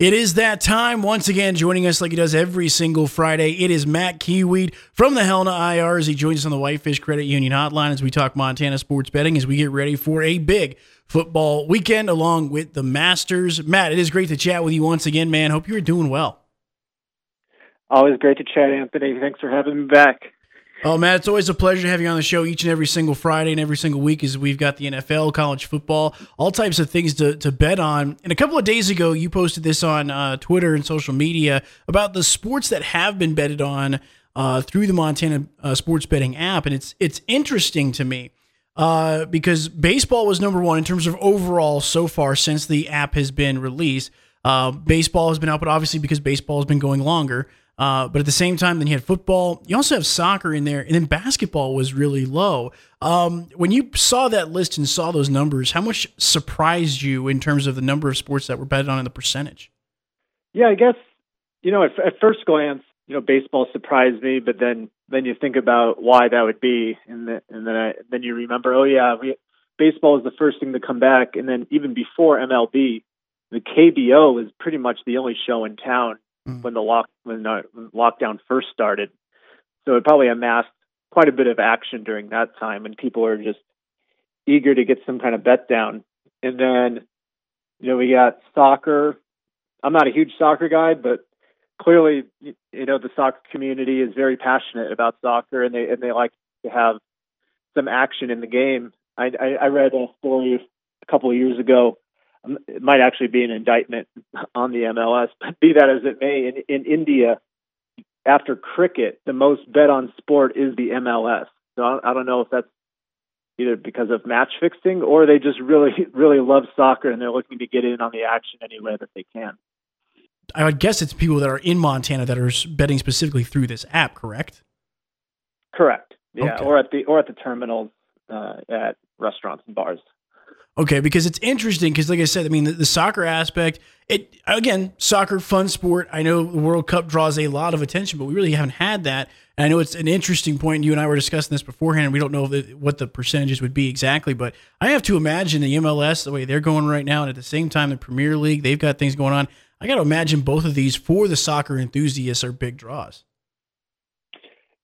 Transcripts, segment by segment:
It is that time. Once again, joining us like he does every single Friday, it is Matt Kiewiet from the Helena IR as he joins us on the Whitefish Credit Union hotline as we talk Montana sports betting as we get ready for a big football weekend along with the Masters. Matt, it is great to chat with you once again, man. Hope you are doing well. Always great to chat, Anthony. Thanks for having me back. Oh, Matt, it's always a pleasure to have you on the show each and every single Friday and every single week as we've got the NFL, college football, all types of things to, to bet on. And a couple of days ago, you posted this on uh, Twitter and social media about the sports that have been betted on uh, through the Montana uh, sports betting app. And it's, it's interesting to me uh, because baseball was number one in terms of overall so far since the app has been released. Uh, baseball has been out, but obviously because baseball has been going longer. Uh, but at the same time, then you had football. You also have soccer in there, and then basketball was really low. Um, when you saw that list and saw those numbers, how much surprised you in terms of the number of sports that were betted on in the percentage? Yeah, I guess you know at, at first glance, you know, baseball surprised me, but then then you think about why that would be, and, the, and then I, then you remember, oh yeah, we, baseball is the first thing to come back, and then even before MLB, the KBO is pretty much the only show in town mm. when the lock when the lockdown first started. So it probably amassed quite a bit of action during that time, and people are just eager to get some kind of bet down. And then, you know, we got soccer. I'm not a huge soccer guy, but clearly, you know, the soccer community is very passionate about soccer, and they and they like to have some action in the game. I, I, I read a story a couple of years ago it might actually be an indictment on the MLS, but be that as it may, in, in India, after cricket, the most bet on sport is the MLS. So I, I don't know if that's either because of match fixing or they just really, really love soccer and they're looking to get in on the action any way that they can. I would guess it's people that are in Montana that are betting specifically through this app, correct? Correct. Yeah, okay. or at the or at the terminals uh, at restaurants and bars. Okay, because it's interesting because, like I said, I mean the, the, soccer aspect. It again, soccer, fun sport. I know the World Cup draws a lot of attention, but we really haven't had that. And I know it's an interesting point. You and I were discussing this beforehand. We don't know the, what the percentages would be exactly, but I have to imagine the MLS the way they're going right now, and at the same time the Premier League, they've got things going on. I got to imagine both of these for the soccer enthusiasts are big draws.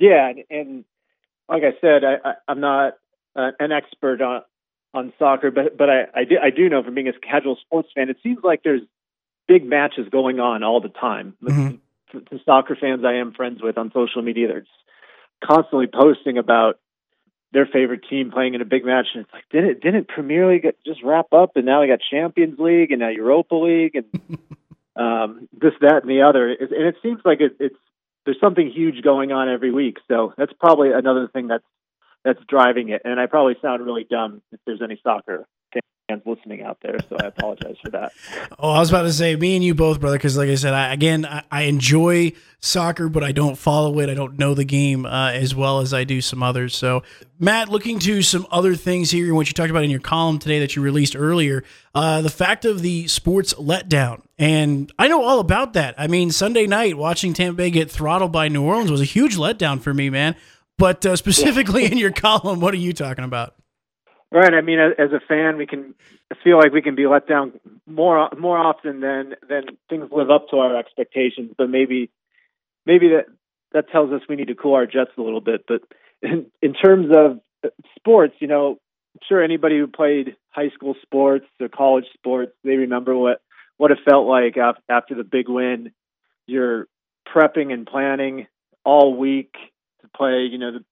Yeah, and, and like I said, I, am not uh, an expert on on soccer, but but I I do, I do know from being a casual sports fan, it seems like there's big matches going on all the time. Mm-hmm. The, soccer fans I am friends with on social media, they're constantly posting about their favorite team playing in a big match, and it's like didn't didn't Premier League just wrap up, and now we got Champions League and now Europa League and um, this that and the other, and it seems like it, it's there's something huge going on every week. So that's probably another thing that's that's driving it. And I probably sound really dumb if there's any soccer fans listening out there, so I apologize for that. Oh, I was about to say, me and you both, brother, because like I said, I, again, I, I, enjoy soccer, but I don't follow it. I don't know the game uh, as well as I do some others. So, Matt, looking to some other things here, what you talked about in your column today that you released earlier, uh, the fact of the sports letdown. And I know all about that. I mean, Sunday night watching Tampa Bay get throttled by New Orleans was a huge letdown for me, man. But uh, specifically in your column, what are you talking about? Right. I mean, as a fan, we can feel like we can be let down more more often than than things live up to our expectations. But maybe maybe that that tells us we need to cool our jets a little bit. But in, in terms of sports, you know, I'm sure anybody who played high school sports or college sports, they remember what what it felt like after the big win. You're prepping and planning all week to play, you know, the,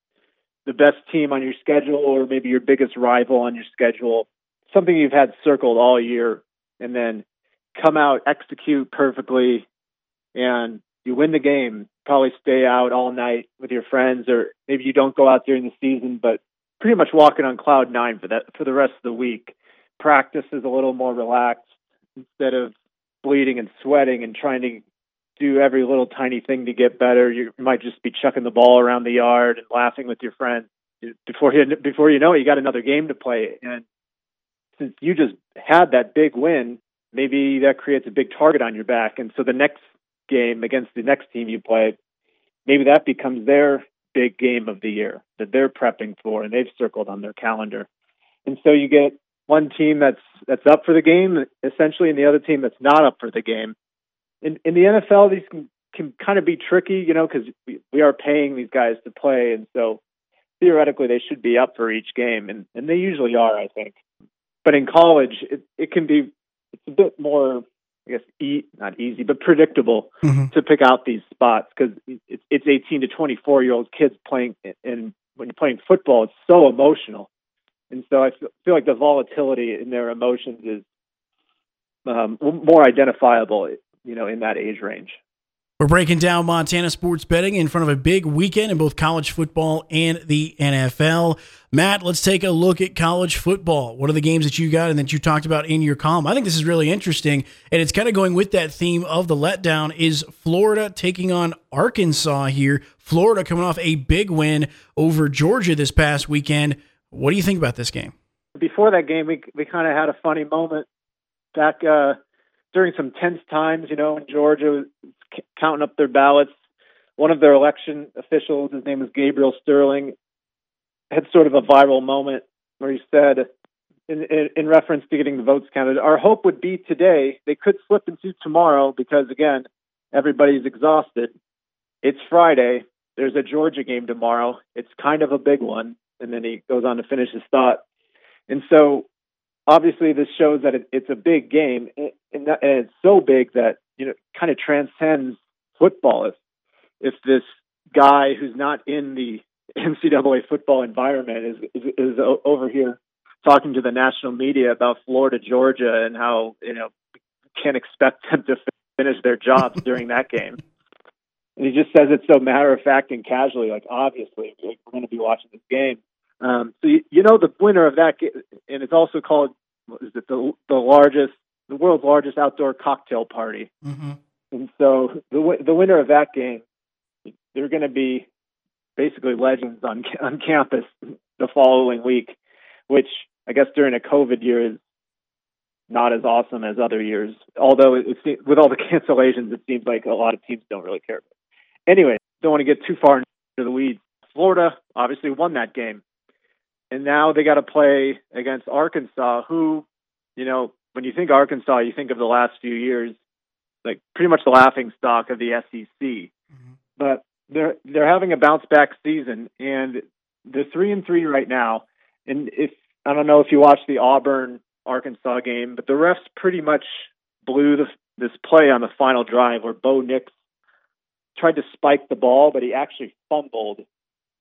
the best team on your schedule or maybe your biggest rival on your schedule, something you've had circled all year, and then come out, execute perfectly, and you win the game. Probably stay out all night with your friends, or maybe you don't go out during the season, but pretty much walking on cloud nine for that for the rest of the week. Practice is a little more relaxed instead of bleeding and sweating and trying to do every little tiny thing to get better. You might just be chucking the ball around the yard and laughing with your friends. Before you before you know it, you got another game to play. And since you just had that big win, maybe that creates a big target on your back. And so the next game against the next team you play, maybe that becomes their big game of the year that they're prepping for and they've circled on their calendar. And so you get one team that's that's up for the game essentially and the other team that's not up for the game. In in the NFL these can can kind of be tricky, you know, because we, we are paying these guys to play and so theoretically they should be up for each game and, and they usually are, I think. But in college it, it can be it's a bit more I guess e- not easy, but predictable mm-hmm. to pick out these spots because it's, it's 18 to 24 year old kids playing, and when you're playing football, it's so emotional, and so I feel like the volatility in their emotions is um, more identifiable, you know, in that age range. We're breaking down Montana sports betting in front of a big weekend in both college football and the NFL. Matt, let's take a look at college football. What are the games that you got and that you talked about in your column? I think this is really interesting, and it's kind of going with that theme of the letdown. Is Florida taking on Arkansas here? Florida coming off a big win over Georgia this past weekend. What do you think about this game? Before that game, we we kind of had a funny moment back uh, during some tense times. You know, in Georgia counting up their ballots. One of their election officials, his name is Gabriel Sterling, had sort of a viral moment where he said, in, in, in reference to getting the votes counted, our hope would be today. They could slip into tomorrow because, again, everybody's exhausted. It's Friday. There's a Georgia game tomorrow. It's kind of a big one. And then he goes on to finish his thought. And so, obviously, this shows that it, it's a big game. And, and it's so big that you know, kind of transcends football. If if this guy who's not in the NCAA football environment is, is, is over here talking to the national media about Florida, Georgia, and how you know can't expect them to finish their jobs during that game. And he just says it so matter of fact and casually, like obviously we're going to be watching this game. Um, so you, you know the winner of that, and it's also called is it the the largest the world's largest outdoor cocktail party. Mm-hmm. And so the the winner of that game, they're going to be basically legends on on campus the following week, which I guess during a COVID year is not as awesome as other years. Although it, it, with all the cancellations, it seems like a lot of teams don't really care. Anyway, don't want to get too far into the weeds. Florida obviously won that game, and now they got to play against Arkansas, who, you know, when you think Arkansas, you think of the last few years, like pretty much the laughing stock of the SEC. Mm-hmm. But they're they're having a bounce back season, and they're three and three right now. And if I don't know if you watched the Auburn Arkansas game, but the refs pretty much blew the, this play on the final drive where Bo Nix tried to spike the ball, but he actually fumbled.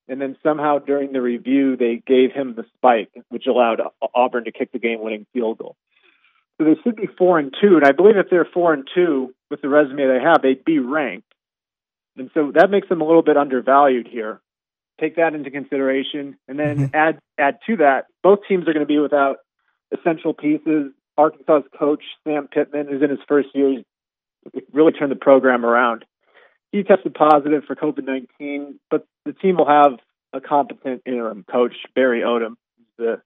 And then somehow during the review, they gave him the spike, which allowed Auburn to kick the game winning field goal. So they should be four and two, and I believe if they're four and two with the resume they have, they'd be ranked. And so that makes them a little bit undervalued here. Take that into consideration, and then mm-hmm. add add to that. Both teams are going to be without essential pieces. Arkansas's coach Sam Pittman, who's in his first year, really turned the program around. He tested positive for COVID nineteen, but the team will have a competent interim coach, Barry Odom, the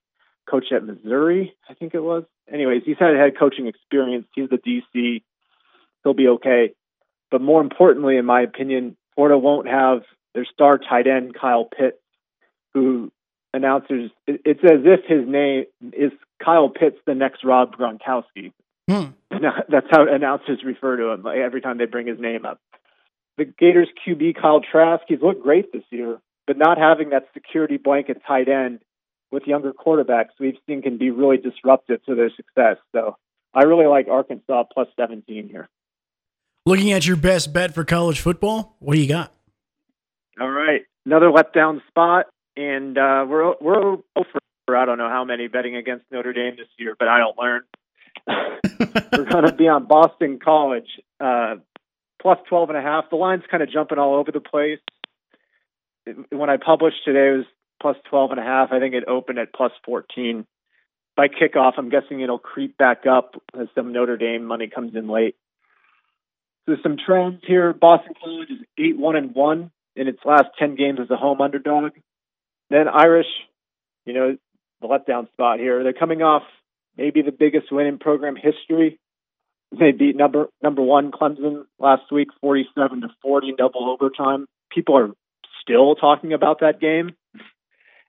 coach at Missouri, I think it was. Anyways, he's had head coaching experience. He's the DC. He'll be okay. But more importantly, in my opinion, Florida won't have their star tight end Kyle Pitts, who announcers. It's as if his name is Kyle Pitts, the next Rob Gronkowski. Hmm. That's how announcers refer to him like, every time they bring his name up. The Gators QB Kyle Trask, he's looked great this year, but not having that security blanket tight end with younger quarterbacks we've seen can be really disruptive to their success. So I really like Arkansas plus 17 here. Looking at your best bet for college football, what do you got? All right, another letdown spot, and uh, we're we're over. I don't know how many betting against Notre Dame this year, but I don't learn. we're going to be on Boston College uh, plus 12 and a half. The line's kind of jumping all over the place. When I published today, it was plus 12 and a half. I think it opened at plus 14. By kickoff, I'm guessing it'll creep back up as some Notre Dame money comes in late. So some trends here. Boston College is eight one and one in its last ten games as a home underdog. Then Irish, you know, the letdown spot here. They're coming off maybe the biggest win in program history. They beat number number one Clemson last week, forty-seven to forty, double overtime. People are still talking about that game,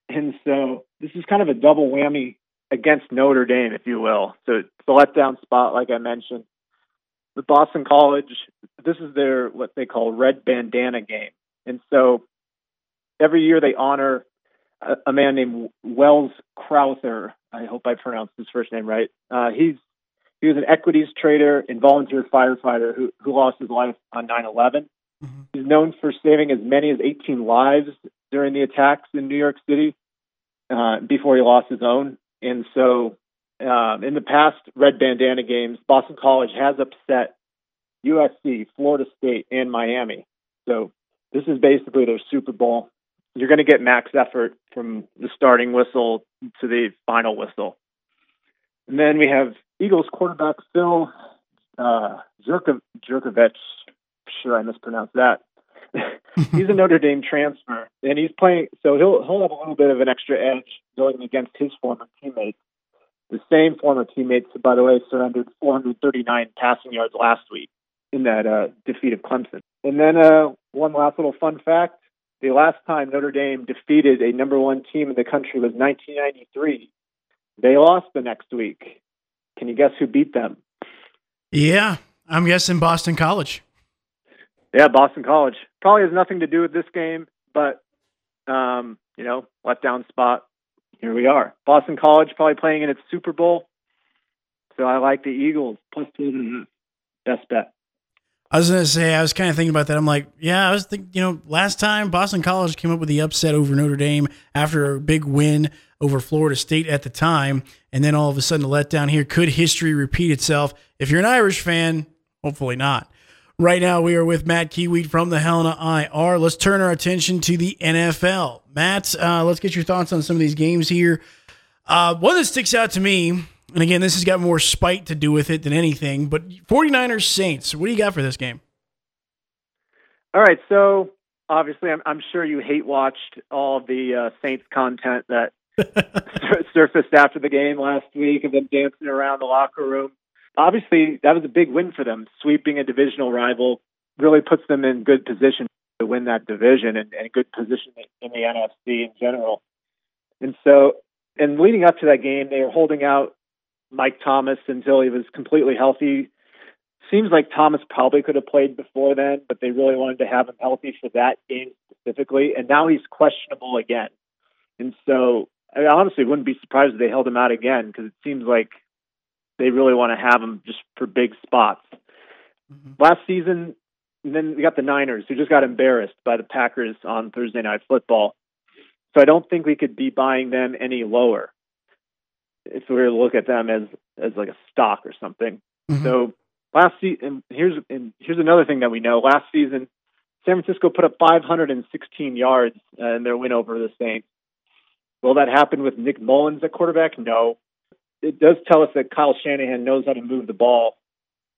and so this is kind of a double whammy against Notre Dame, if you will. So it's the letdown spot, like I mentioned. The Boston College, this is their what they call red bandana game, and so every year they honor a, a man named Wells Crowther. I hope I pronounced his first name right. Uh, he's he was an equities trader and volunteer firefighter who, who lost his life on 9 11. Mm-hmm. He's known for saving as many as 18 lives during the attacks in New York City uh, before he lost his own. And so, um, in the past red bandana games, Boston College has upset USC, Florida State, and Miami. So, this is basically their Super Bowl. You're going to get max effort from the starting whistle to the final whistle. And then we have Eagles quarterback Phil uh, Jurkovec. Sure, I mispronounced that. he's a Notre Dame transfer, and he's playing. So he'll he'll have a little bit of an extra edge going against his former teammates. The same former teammates, by the way, surrendered 439 passing yards last week in that uh, defeat of Clemson. And then uh, one last little fun fact: the last time Notre Dame defeated a number one team in the country was 1993. They lost the next week. Can you guess who beat them? Yeah, I'm guessing Boston College. Yeah, Boston College. Probably has nothing to do with this game, but um, you know, letdown spot. Here we are. Boston College probably playing in its Super Bowl. So I like the Eagles plus two and a half. Best bet. I was gonna say I was kind of thinking about that. I'm like, yeah, I was thinking, you know, last time Boston College came up with the upset over Notre Dame after a big win over Florida State at the time, and then all of a sudden a letdown here. Could history repeat itself? If you're an Irish fan, hopefully not. Right now, we are with Matt Kiewiet from the Helena IR. Let's turn our attention to the NFL. Matt, uh, let's get your thoughts on some of these games here. Uh, one that sticks out to me, and again, this has got more spite to do with it than anything, but 49ers Saints. What do you got for this game? All right. So, obviously, I'm, I'm sure you hate watched all the uh, Saints content that surfaced after the game last week of them dancing around the locker room obviously that was a big win for them. Sweeping a divisional rival really puts them in good position to win that division and, and good position in the NFC in general. And so, and leading up to that game, they were holding out Mike Thomas until he was completely healthy. Seems like Thomas probably could have played before then, but they really wanted to have him healthy for that game specifically. And now he's questionable again. And so I honestly wouldn't be surprised if they held him out again because it seems like they really want to have him just for big spots. Mm-hmm. Last season, and then we got the Niners, who just got embarrassed by the Packers on Thursday Night Football. So I don't think we could be buying them any lower if we were to look at them as as like a stock or something. Mm-hmm. So last season, here's and here's another thing that we know. Last season, San Francisco put up 516 yards in their win over the Saints. Will that happen with Nick Mullens at quarterback? No it does tell us that Kyle Shanahan knows how to move the ball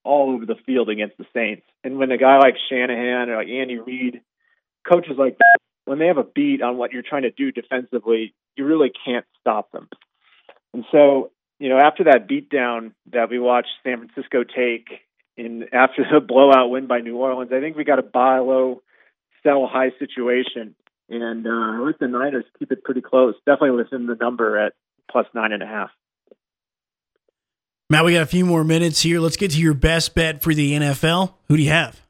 all over the field against the Saints. And when a guy like Shanahan or like Andy Reid, coaches like that, when they have a beat on what you're trying to do defensively, you really can't stop them. And so, you know, after that beatdown that we watched San Francisco take in after the blowout win by New Orleans, I think we got a buy low, sell high situation. And uh, I the Niners keep it pretty close, definitely within the number at plus nine and a half. Matt, we got a few more minutes here. Let's get to your best bet for the NFL. Who do you have?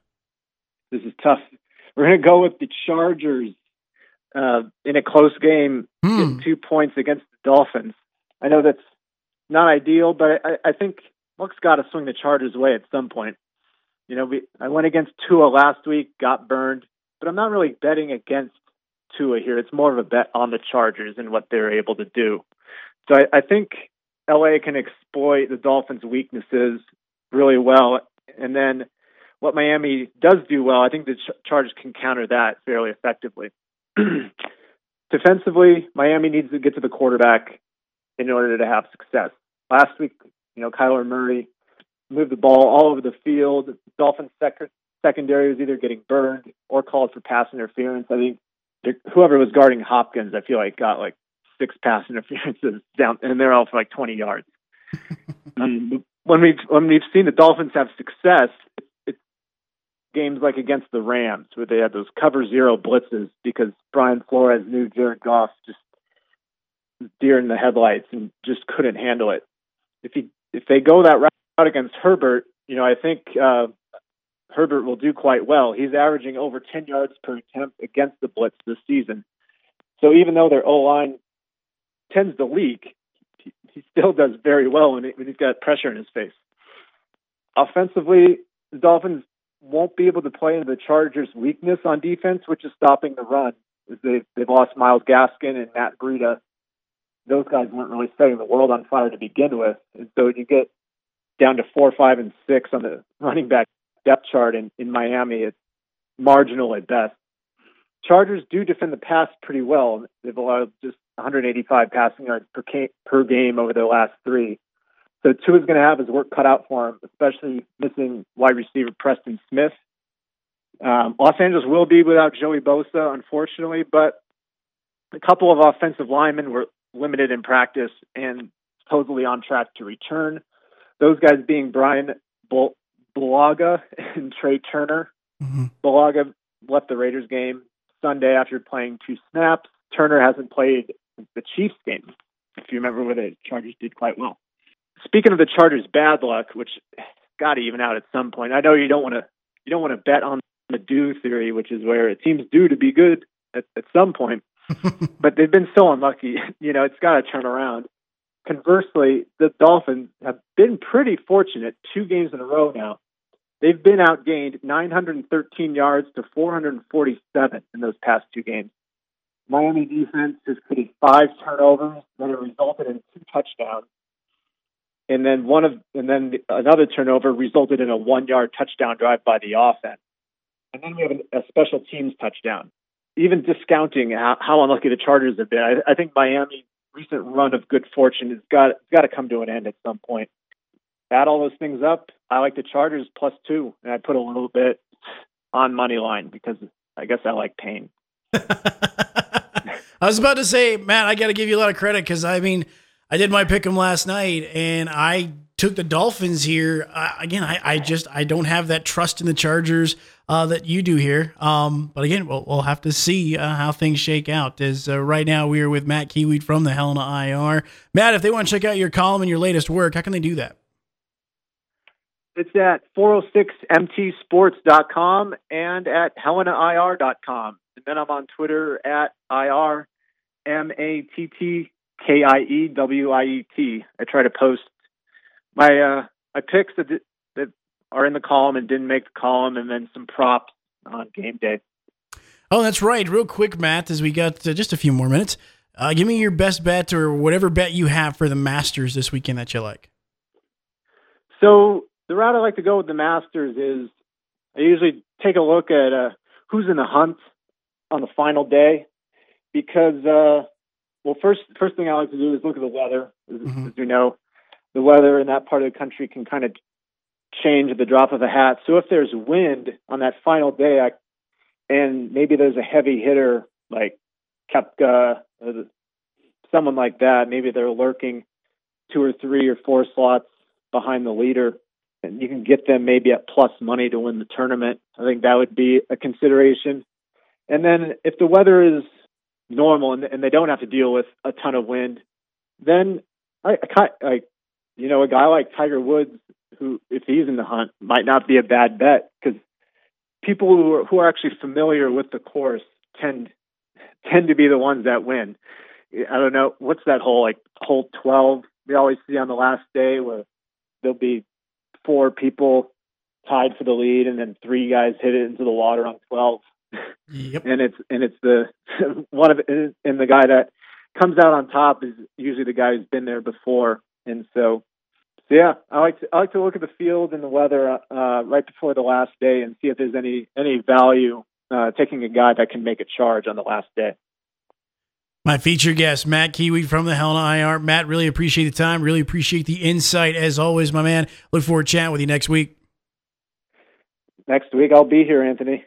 This is tough. We're going to go with the Chargers uh, in a close game, hmm. two points against the Dolphins. I know that's not ideal, but I, I think luck's got to swing the Chargers' way at some point. You know, we I went against Tua last week, got burned, but I'm not really betting against Tua here. It's more of a bet on the Chargers and what they're able to do. So I, I think LA can exploit the Dolphins' weaknesses really well. And then what Miami does do well, I think the Chargers can counter that fairly effectively. Defensively, Miami needs to get to the quarterback in order to have success. Last week, you know, Kyler Murray moved the ball all over the field. Dolphins sec- secondary was either getting burned or called for pass interference. I think whoever was guarding Hopkins, I feel like got like six pass interferences down, and they're all for like 20 yards. and um, when we've when we've seen the Dolphins have success, it's games like against the Rams where they had those cover zero blitzes because Brian Flores knew Jared Goff just deer in the headlights and just couldn't handle it. If he if they go that route against Herbert, you know I think uh, Herbert will do quite well. He's averaging over 10 yards per attempt against the blitz this season. So even though their O line tends to leak, he, still does very well when, he's got pressure in his face. Offensively, the Dolphins won't be able to play into the Chargers' weakness on defense, which is stopping the run. They've, they've lost Myles Gaskin and Matt Breida. Those guys weren't really setting the world on fire to begin with. And so you get down to four, five, and six on the running back depth chart in, in Miami, it's marginal at best. Chargers do defend the pass pretty well. They've allowed just 185 passing yards per, per game over their last three. So Tua is going to have his work cut out for him, especially missing wide receiver Preston Smith. Um, Los Angeles will be without Joey Bosa, unfortunately, but a couple of offensive linemen were limited in practice and supposedly on track to return. Those guys being Bryan Bul- Bulaga and Trai Turner. Mm-hmm. Bulaga left the Raiders game Sunday after playing two snaps. Turner hasn't played the Chiefs game, if you remember where the Chargers did quite well. Speaking of the Chargers' bad luck, which got to even out at some point. I know you don't want to you don't want to bet on the due theory, which is where it seems due to be good at, at some point. but they've been so unlucky. You know, it's got to turn around. Conversely, the Dolphins have been pretty fortunate two games in a row now. They've been outgained 913 yards to 447 in those past two games. Miami defense has created five turnovers that have resulted in two touchdowns, and then one of and then another turnover resulted in a one-yard touchdown drive by the offense. And then we have a special teams touchdown. Even discounting how, how unlucky the Chargers have been, I, I think Miami's recent run of good fortune has got got to come to an end at some point. Add all those things up, I like the Chargers plus two, and I put a little bit on money line because I guess I like pain. I was about to say, Matt, I got to give you a lot of credit because I mean, I did my pick 'em last night, and I took the Dolphins here. Uh, again, I, I just I don't have that trust in the Chargers uh, that you do here. Um, but again, we'll, we'll have to see uh, how things shake out. As uh, right now we are with Matt Kiewiet from the Helena IR. Matt, if they want to check out your column and your latest work, how can they do that? It's at 406mtsports.com and at helenair.com. And then I'm on Twitter at IR M A T T K I E W I E T. I try to post my uh, my picks that are in the column and didn't make the column, and then some props on game day. Oh, that's right. Real quick, Matt, as we got uh, just a few more minutes, uh, give me your best bet or whatever bet you have for the Masters this weekend that you like. So the route I like to go with the Masters is I usually take a look at uh, who's in the hunt on the final day because uh, well first first thing I like to do is look at the weather as, mm-hmm. as you know the weather in that part of the country can kind of change at the drop of a hat so if there's wind on that final day I, and maybe there's a heavy hitter like Koepka someone like that maybe they're lurking two or three or four slots behind the leader and you can get them maybe at plus money to win the tournament. I think that would be a consideration. And then if the weather is normal and, and they don't have to deal with a ton of wind, then I, I, I, you know, a guy like Tiger Woods, who if he's in the hunt, might not be a bad bet because people who are, who are actually familiar with the course tend tend to be the ones that win. I don't know what's that hole like hole twelve we always see on the last day where there'll be four people tied for the lead, and then three guys hit it into the water on twelve. Yep. and it's and it's the one of and the guy that comes out on top is usually the guy who's been there before, and so. Yeah, I like to, I like to look at the field and the weather uh, right before the last day and see if there's any any value uh, taking a guy that can make a charge on the last day. My feature guest, Matt Kiewiet from the Helena IR. Matt, really appreciate the time. Really appreciate the insight as always, my man. Look forward to chatting with you next week. Next week, I'll be here, Anthony.